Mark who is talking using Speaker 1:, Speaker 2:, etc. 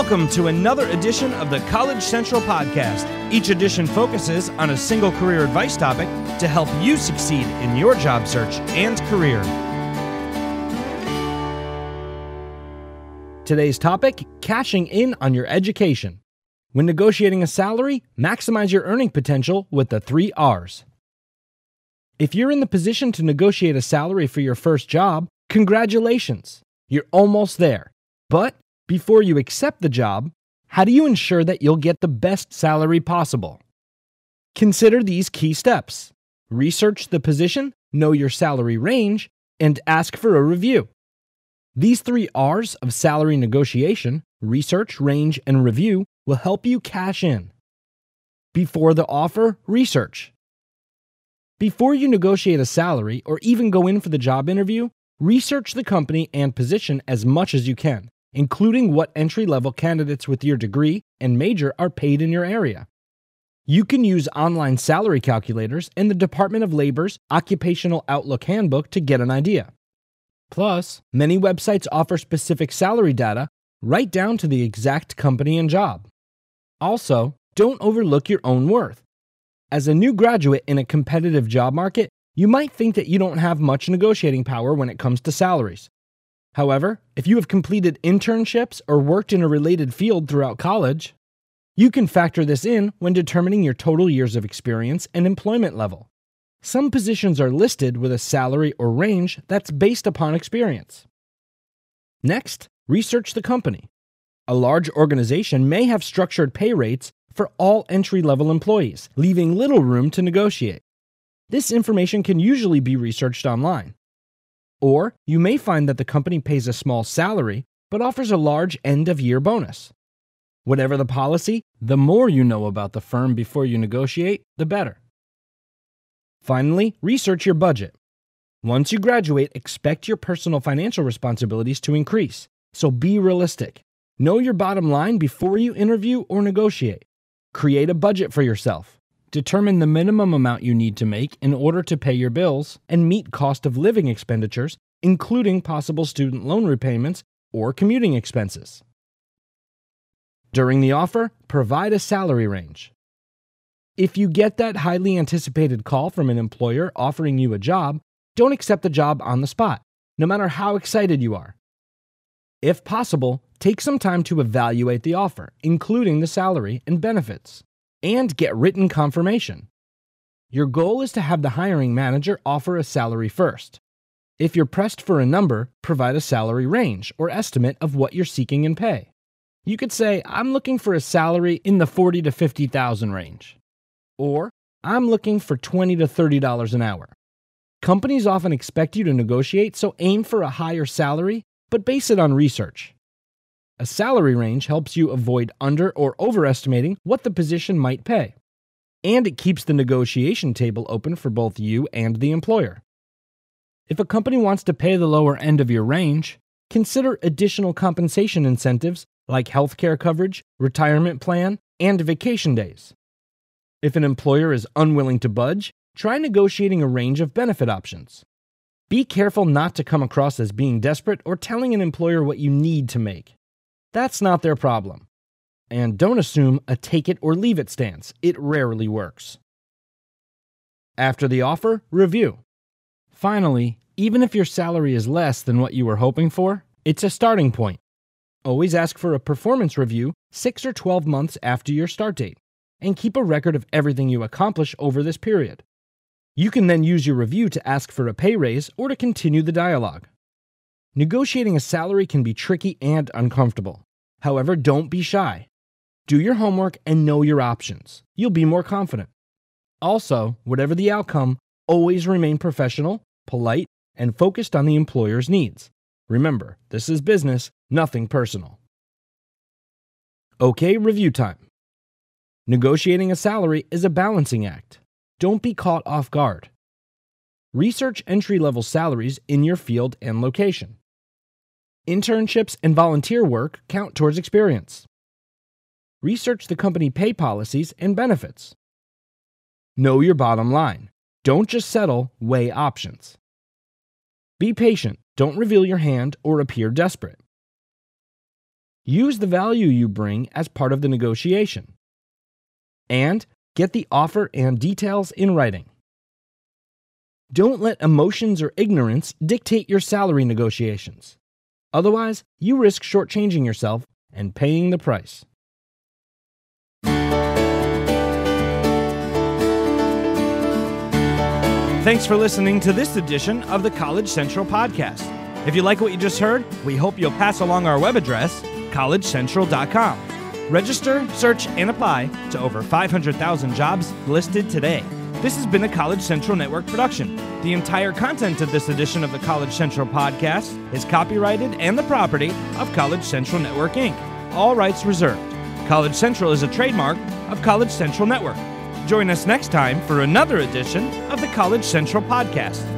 Speaker 1: Welcome to another edition of the College Central Podcast. Each edition focuses on a single career advice topic to help you succeed in your job search and career. Today's topic cashing in on your education. When negotiating a salary, maximize your earning potential with the three R's. If you're in the position to negotiate a salary for your first job, congratulations. You're almost there. But before you accept the job, how do you ensure that you'll get the best salary possible? Consider these key steps research the position, know your salary range, and ask for a review. These three R's of salary negotiation research, range, and review will help you cash in. Before the offer, research. Before you negotiate a salary or even go in for the job interview, research the company and position as much as you can including what entry level candidates with your degree and major are paid in your area. You can use online salary calculators and the Department of Labor's Occupational Outlook Handbook to get an idea. Plus, many websites offer specific salary data right down to the exact company and job. Also, don't overlook your own worth. As a new graduate in a competitive job market, you might think that you don't have much negotiating power when it comes to salaries. However, if you have completed internships or worked in a related field throughout college, you can factor this in when determining your total years of experience and employment level. Some positions are listed with a salary or range that's based upon experience. Next, research the company. A large organization may have structured pay rates for all entry level employees, leaving little room to negotiate. This information can usually be researched online. Or you may find that the company pays a small salary but offers a large end of year bonus. Whatever the policy, the more you know about the firm before you negotiate, the better. Finally, research your budget. Once you graduate, expect your personal financial responsibilities to increase, so be realistic. Know your bottom line before you interview or negotiate. Create a budget for yourself. Determine the minimum amount you need to make in order to pay your bills and meet cost of living expenditures, including possible student loan repayments or commuting expenses. During the offer, provide a salary range. If you get that highly anticipated call from an employer offering you a job, don't accept the job on the spot, no matter how excited you are. If possible, take some time to evaluate the offer, including the salary and benefits and get written confirmation. Your goal is to have the hiring manager offer a salary first. If you're pressed for a number, provide a salary range or estimate of what you're seeking in pay. You could say, I'm looking for a salary in the 40 to 50,000 range. Or, I'm looking for 20 to $30 an hour. Companies often expect you to negotiate, so aim for a higher salary, but base it on research. A salary range helps you avoid under or overestimating what the position might pay. And it keeps the negotiation table open for both you and the employer. If a company wants to pay the lower end of your range, consider additional compensation incentives like healthcare coverage, retirement plan, and vacation days. If an employer is unwilling to budge, try negotiating a range of benefit options. Be careful not to come across as being desperate or telling an employer what you need to make. That's not their problem. And don't assume a take it or leave it stance, it rarely works. After the offer, review. Finally, even if your salary is less than what you were hoping for, it's a starting point. Always ask for a performance review 6 or 12 months after your start date, and keep a record of everything you accomplish over this period. You can then use your review to ask for a pay raise or to continue the dialogue. Negotiating a salary can be tricky and uncomfortable. However, don't be shy. Do your homework and know your options. You'll be more confident. Also, whatever the outcome, always remain professional, polite, and focused on the employer's needs. Remember, this is business, nothing personal. Okay, review time. Negotiating a salary is a balancing act. Don't be caught off guard. Research entry level salaries in your field and location. Internships and volunteer work count towards experience. Research the company pay policies and benefits. Know your bottom line. Don't just settle, weigh options. Be patient, don't reveal your hand or appear desperate. use the value you bring as part of the negotiation. And get the offer and details in writing. Don't let emotions or ignorance dictate your salary negotiations. Otherwise, you risk shortchanging yourself and paying the price. Thanks for listening to this edition of the College Central Podcast. If you like what you just heard, we hope you'll pass along our web address, collegecentral.com. Register, search, and apply to over 500,000 jobs listed today. This has been a College Central Network production. The entire content of this edition of the College Central podcast is copyrighted and the property of College Central Network Inc., all rights reserved. College Central is a trademark of College Central Network. Join us next time for another edition of the College Central podcast.